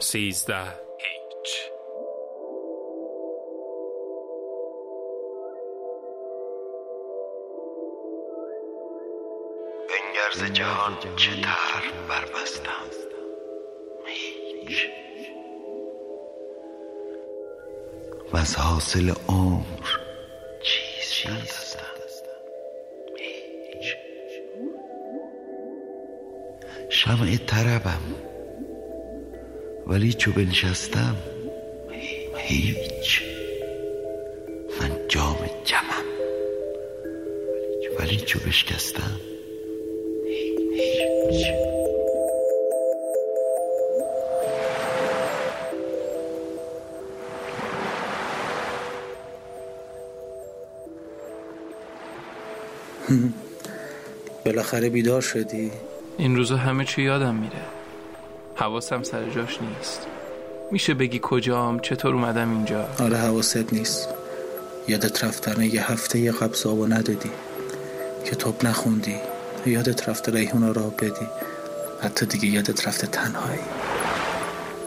سیزده. هیچ. بنگرز جهان چه تر بربستم؟ هیچ. و از حاصل عمر چیز ندستم هیچ. شمع طربم ولی چو بنشستم هیچ. من جام جمم ولی چو بشکستم هیچ. بالاخره بیدار شدی. این روزا همه چی یادم میره. حواسم سر جاش نیست. میشه بگی کجام؟ چطور اومدم اینجا؟ آره حواست نیست. یادت رفتن یه هفته یه قبض آبو ندادی. کتاب نخوندی. یادت رفته ریحون را بدی. حتی دیگه یادت رفته تنهایی.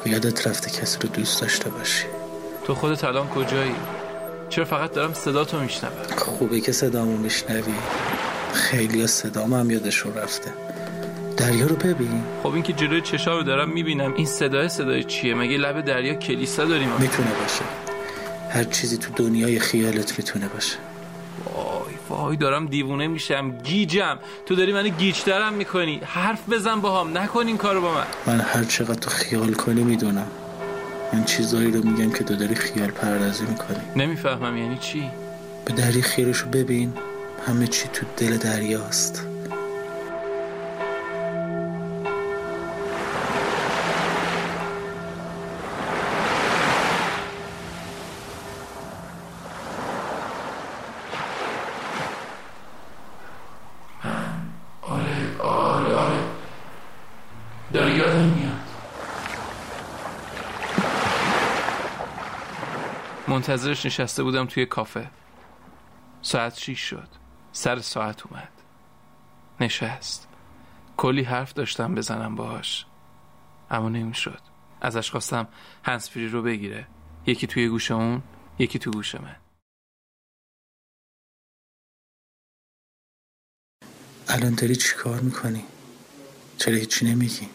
یادت رفته کسی رو دوست داشته باشی. تو خودت الان کجایی؟ چرا فقط دارم صدا تو میشنوم؟ خوبه که صدامو میشنوی. خیلی صدام هم یادشون رفته. دریا رو ببین. خب این که جلوی چشام رو دارم می‌بینم این صدای صدای چیه؟ مگه لب دریا کلیسا داریم؟ می‌تونه باشه. هر چیزی تو دنیای خیالت می‌تونه باشه. وای وای دارم دیوونه میشم گیجم. تو داری منو گیجترم می‌کنی. حرف بزن با هم نکن این کارو با من. من هر چقدر تو خیال کنی می‌دونم. من چیزایی رو میگم که تو داری خیال پردازی می‌کنی. نمی‌فهمم یعنی چی؟ به دریا خیرشو ببین. همه چی تو دل دریاست منتظرش نشسته بودم توی کافه. ساعت شیش شد. سر ساعت اومد. نشست. کلی حرف داشتم بزنم باهاش. اما نمی‌شد. ازش خواستم هنسفری رو بگیره. یکی توی گوش اون یکی تو گوش من. الان داری چی کار می‌کنی؟ چرا هیچی نمیگی؟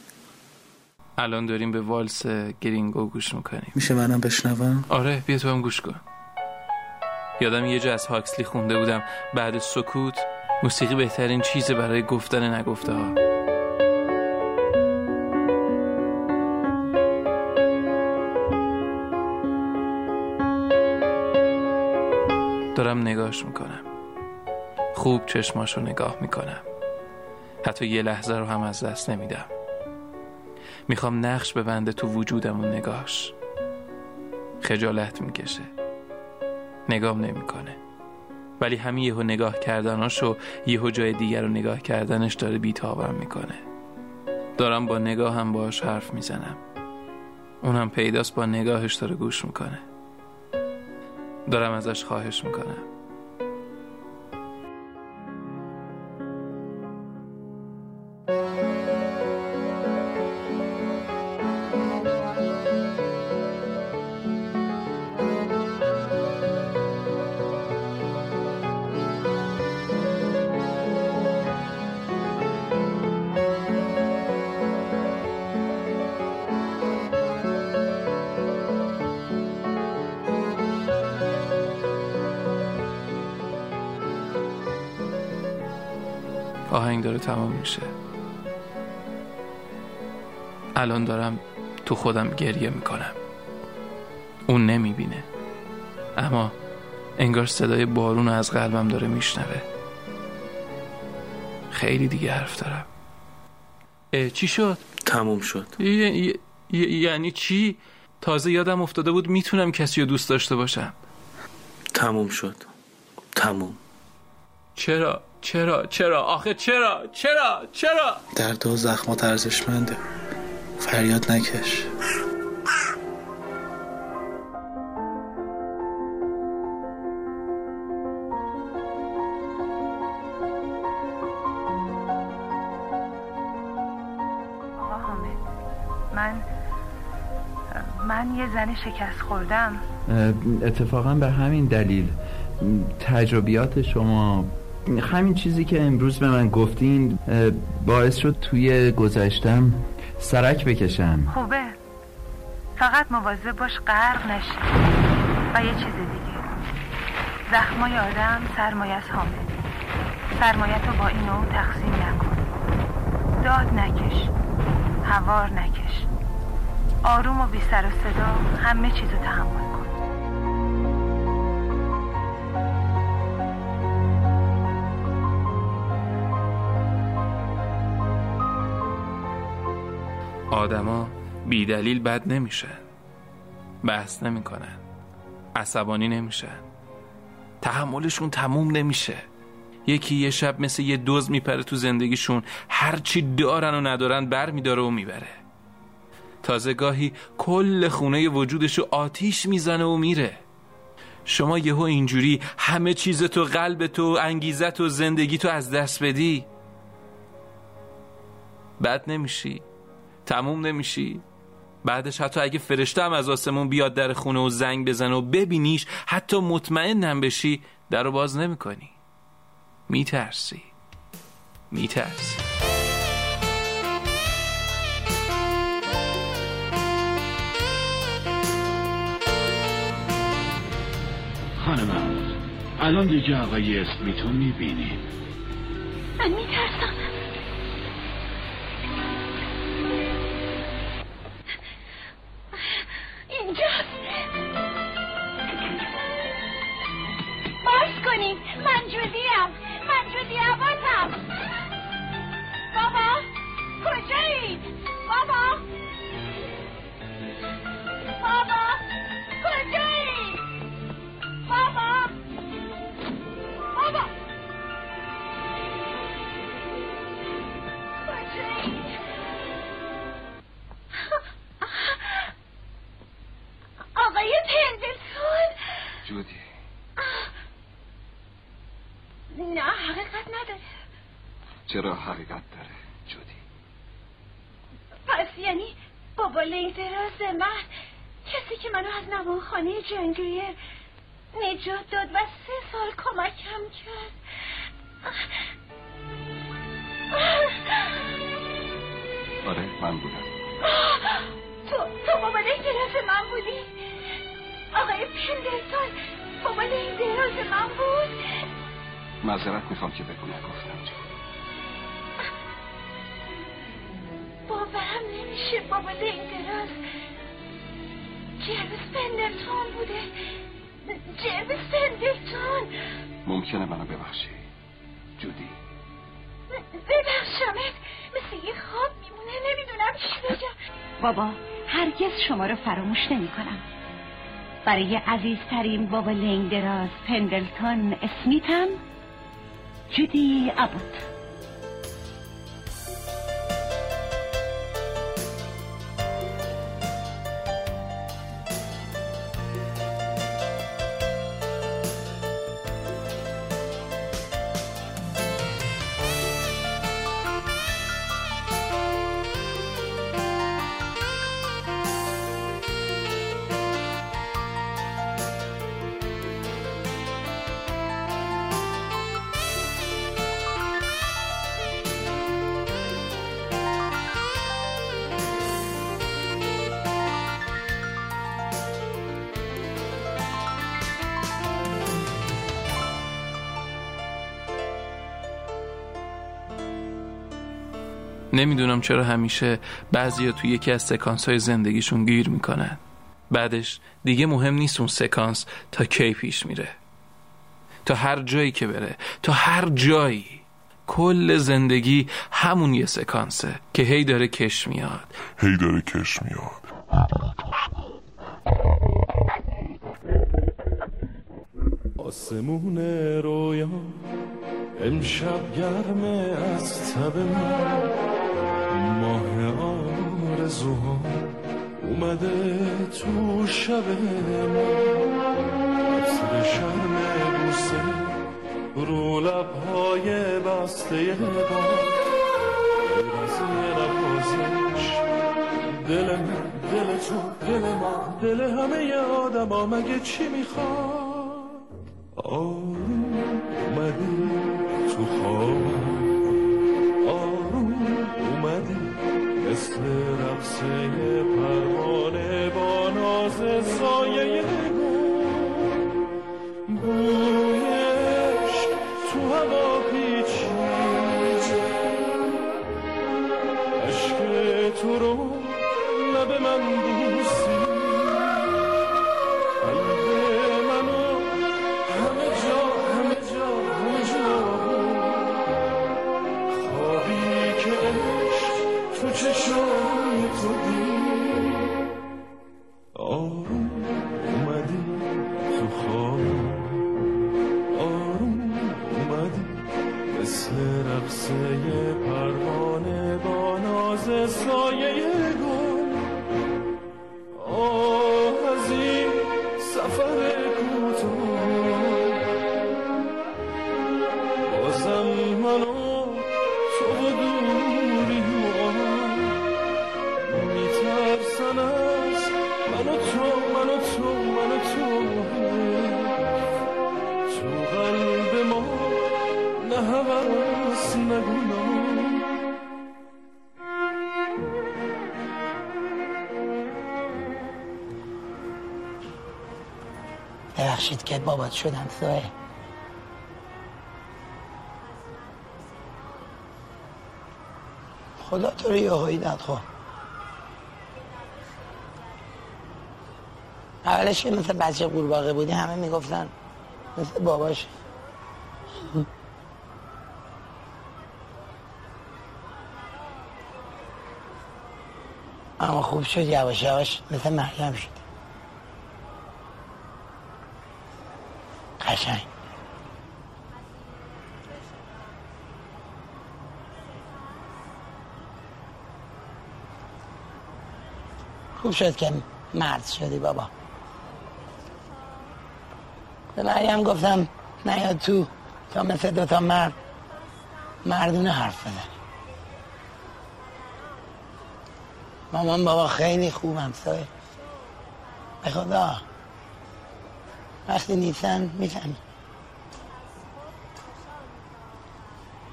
الان داریم به والس گرینگو گوش می‌کنیم. میشه منم بشنوم؟ آره بیا تو هم گوش کن. یادم یه جا از هاکسلی خونده بودم. بعد سکوت موسیقی بهترین چیز برای گفتن نگفته ها دارم نگاش می‌کنم. خوب چشماشو نگاه می‌کنم. حتی یه لحظه رو هم از دست نمیدم. می‌خوام نقش ببنده تو وجودم و نگاش خجالت می‌کشه. نگام نمی‌کنه. ولی همین یهو نگاه کردناش و یهو جای دیگر رو نگاه کردنش داره بیتابم می‌کنه. دارم با نگاهم باش حرف می‌زنم. اونم پیداست با نگاهش داره گوش می‌کنه. دارم ازش خواهش می‌کنم. داره تمام میشه. الان دارم تو خودم گریه می‌کنم. اون نمی‌بینه. اما انگار صدای بارون رو از قلبم داره میشنوه. خیلی دیگه حرف دارم. چی شد؟ تموم شد. ی- ی- ی- یعنی چی؟ تازه یادم افتاده بود می‌تونم کسی رو دوست داشته باشم. تموم شد. تموم. چرا؟ چرا؟ چرا؟ آخه چرا؟ چرا؟ چرا؟ درد و زخمات ارزشمنده فریاد نکش آقا حامد من من یه زن شکست خوردم اتفاقا به همین دلیل تجربیات شما همین چیزی که امروز به من گفتین باعث شد توی گذشتم سرک بکشم. خوبه. فقط مواظب باش غرق نشی. و یه چیز دیگه. زخمای آدم سرمایه از حامل سرمایت رو با اینو تقسیم نکن. داد نکش. هوار نکش. آروم و بی سر و صدا همه چیز رو تحمل کن. آدما بیدلیل بد نمیشن. بحث نمی‌کنن. عصبانی نمیشن. تحملشون تموم نمیشه. یکی یه شب مثل یه دوز میپره تو زندگیشون. هرچی دارن و ندارن بر میداره و می‌بره. تازه گاهی کل خونه وجودشو آتیش می‌زنه و میره. شما یهو اینجوری همه چیز تو قلب تو انگیزت و زندگی تو از دست بدی. بد نمیشی. تموم نمیشی؟ بعدش حتی اگه فرشته هم از آسمون بیاد در خونه و زنگ بزنه و ببینیش حتی مطمئنم بشی در رو باز نمی‌کنی. میترسی. میترسی. خانم الان دیگه آقای اسمیتون می‌بینیم چرا حقیقت داره؟ جودی. پس یعنی بابا لیدراز من کسی که منو از نوانخانه جنگیر نجات داد و سه سال کمکم کرد. آره من بودم. تو تو بابا لیدراز من بودی. آقای پندلتون بابا لیدراز من بود. معذرت می‌خوام که بگو نگفتم جون باورم نمیشه بابا لیدراز جربس پندلتون بوده. جربس پندلتون ممکنه منو ببخشی جودی. ببخشمت. مثل یه خواب میمونه نمی‌دونم چی بگم بابا هرگز شما رو فراموش نمی کنم برای عزیزترین بابا لنگدراز پندلتون اسمیتم جودی ابوت. نمی‌دونم چرا همیشه بعضیا توی یکی از سکانس های زندگیشون گیر می‌کنن. بعدش دیگه مهم نیست اون سکانس تا کی پیش میره. تا هر جایی که بره. تا هر جایی. کل زندگی همون یه سکانسه که هی داره کش میاد. هی داره کش میاد. آسمون رویا امشب گرمه از تب من آرزوها اومده تو شب عطر شرم بوسه رو لبهای بسته با از دل من دل تو دل ما دل همه آدم مگه چی می‌خواد؟ آروم اومدی تو خواب. مثل رقصه پروانه با ناز سایه بویش تو هوا پیچید. عشق تو رو لب من ببخشید که بابات شدم سوه خدا تو رو یه خب اولش که مثل بچه قورباغه بودی همه می‌گفتن مثل باباش. اما خوب شد یواش یواش مثل مریم شد. قشنگ. خوب شد که مرد شدی بابا. به مریم گفتم نیاد تو تا مثل دوتا مرد مردونه حرف بزنی. مامان بابا خیلی خوبم سایه به خدا. وقتی نیستن می‌فهمی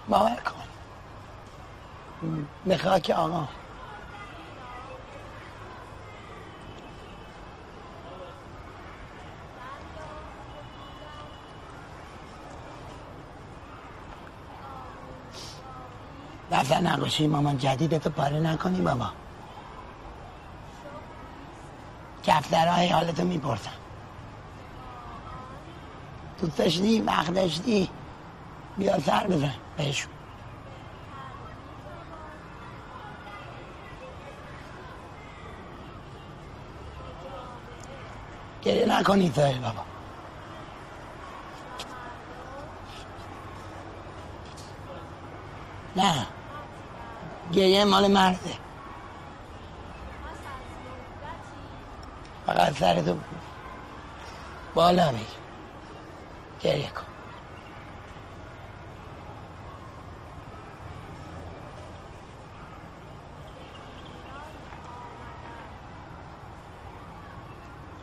باور کن. به خاک آقا. دفتر نقاشی مامان جدیدتو پاره نکنی بابا. کفترهای حالتو می‌پرسن دوست داشتی وقت داشتی بیا سر بزن بهشون گریه نکنی سایل بابا. نه. گریه مال مرده. فقط سرتو بالا بگیر گریه کن.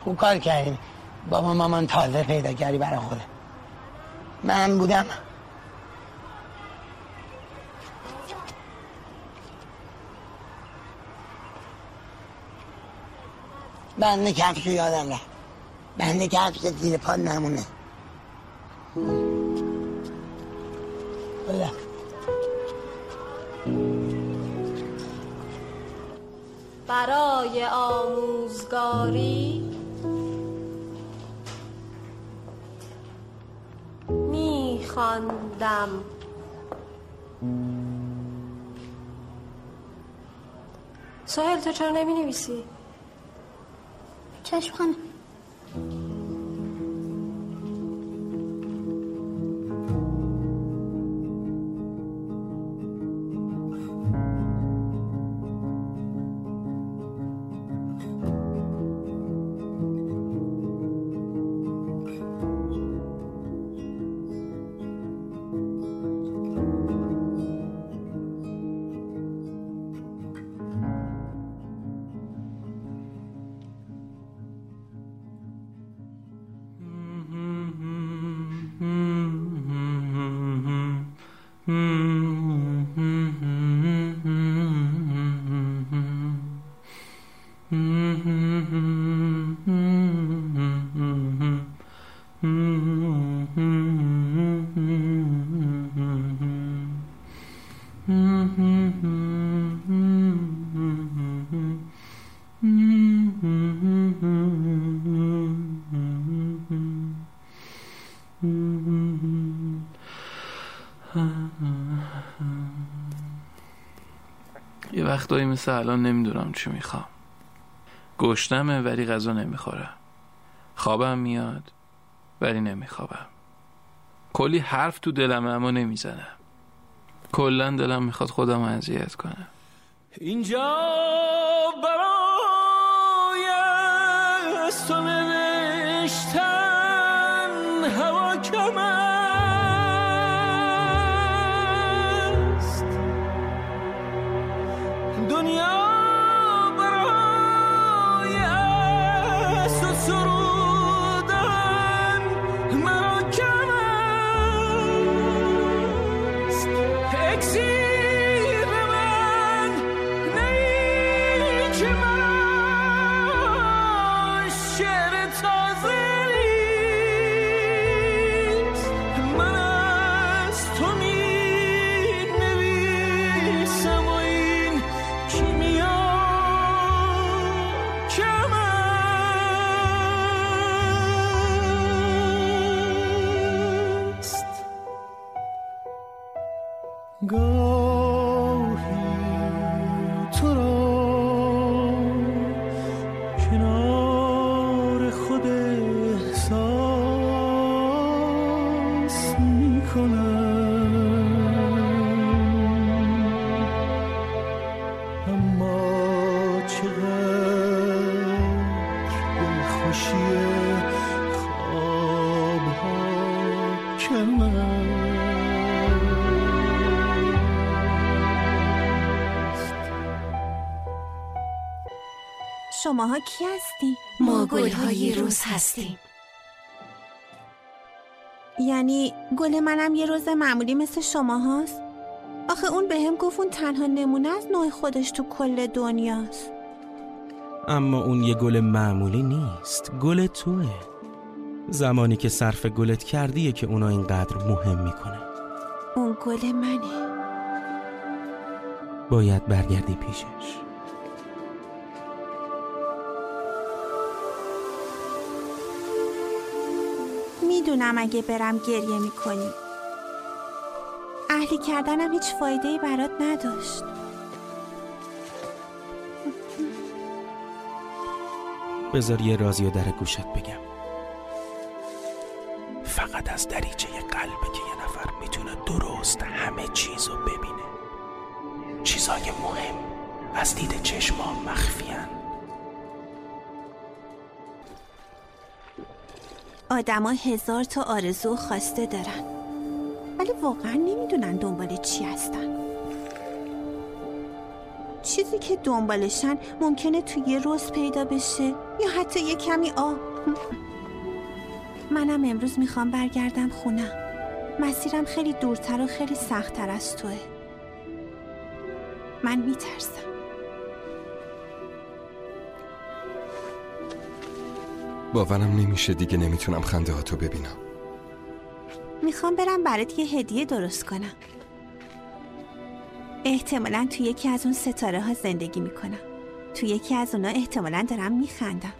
خوب کار کردیم بابا مامان تازه پیدا کردی برای خوده من بودم. بند کفش یادم رفت. بند کفش زیر پا نمونه. بله. برای آموزگاری میخواندم ساحل تو چرا نمی نویسی؟ چشم خانم وقتایی مثل الان نمی‌دونم چی می‌خوام. گشتمه ولی غذا نمی‌خورم. خوابم میاد ولی نمیخوابم. کلی حرف تو دلم اما نمی‌زنم. کلا دلم می‌خواد خودم اذیت کنم. اینجا برای تو نوشتن کم است شماها کی هستی؟ ما گلهای روز هستیم یعنی گل منم یه روز معمولی مثل شما هاست؟ آخه اون به هم گفت اون تنها نمونه از نوع خودش تو کل دنیاست اما اون یه گل معمولی نیست. گل توه. زمانی که صرف گلت کردیه که اونا اینقدر مهم می‌کنه. اون گل منه. باید برگردی پیشش. می‌دونم اگه برم گریه می‌کنی. اهلی کردنم هیچ فایده برات نداشت. بذار یه رازی و در گوشت بگم. فقط از دریچه قلبه که یه نفر می‌تونه درست همه چیز رو ببینه. چیزای مهم از دید چشما مخفیان آدما هزار تا آرزو و خواسته دارن. ولی واقعا نمی‌دونن دنبال چی هستن. چیزی که دنبالشن ممکنه تو یه روز پیدا بشه یا حتی یه کمی آب منم امروز می‌خوام برگردم خونم مسیرم خیلی دورتر و خیلی سختتر از توه. من میترسم. باورم نمیشه دیگه نمی‌تونم خنده هاتو ببینم. می‌خوام برم برات یه هدیه درست کنم. احتمالا تو یکی از اون ستاره ها زندگی می‌کنم. تو یکی از اونا احتمالا دارم میخندم.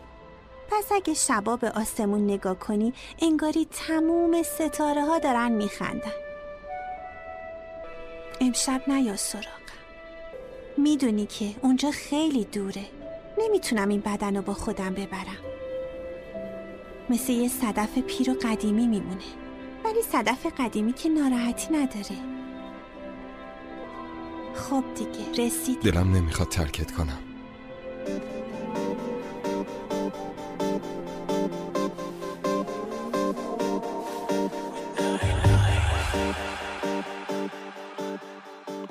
پس اگه شبا به آسمون نگاه کنی انگاری تموم ستاره ها دارن میخندن. امشب نیا سراغم می‌دونی که اونجا خیلی دوره. نمی‌تونم این بدن رو با خودم ببرم. مثل یه صدف پیر و قدیمی میمونه. ولی صدف قدیمی که ناراحتی نداره. خب دیگه رسید دلم نمی‌خواد ترکت کنم.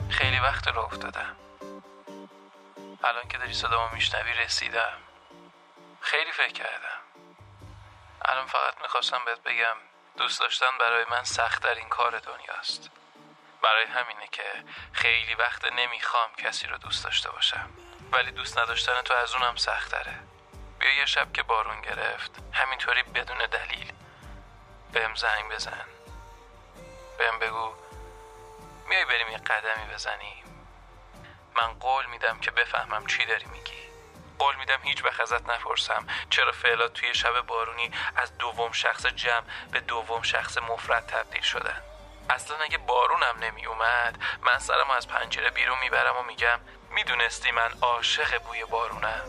خیلی وقت رو افتادم. الان که داری صدامو میشنوی رسیدم. خیلی فکر کردم. الان فقط می‌خواستم بهت بگم دوست داشتن برای من سختترین کار دنیاست. برای همینه که خیلی وقت نمی‌خوام کسی رو دوست داشته باشم. ولی دوست نداشتن تو از اونم سختره. بیا یه شب که بارون گرفت. همینطوری بدون دلیل. بهم زنگ بزن. بهم بگو میای بریم یه قدمی بزنیم. من قول میدم که بفهمم چی داری میگی. قول میدم هیچ وقت ازت نپرسم چرا فعلات توی شب بارونی از دوم شخص جمع به دوم شخص مفرد تبدیل شدن. اصلا اگه بارونم نمی اومد من سرمو از پنجره بیرون می‌برم و میگم می‌دونستی من عاشق بوی بارونم.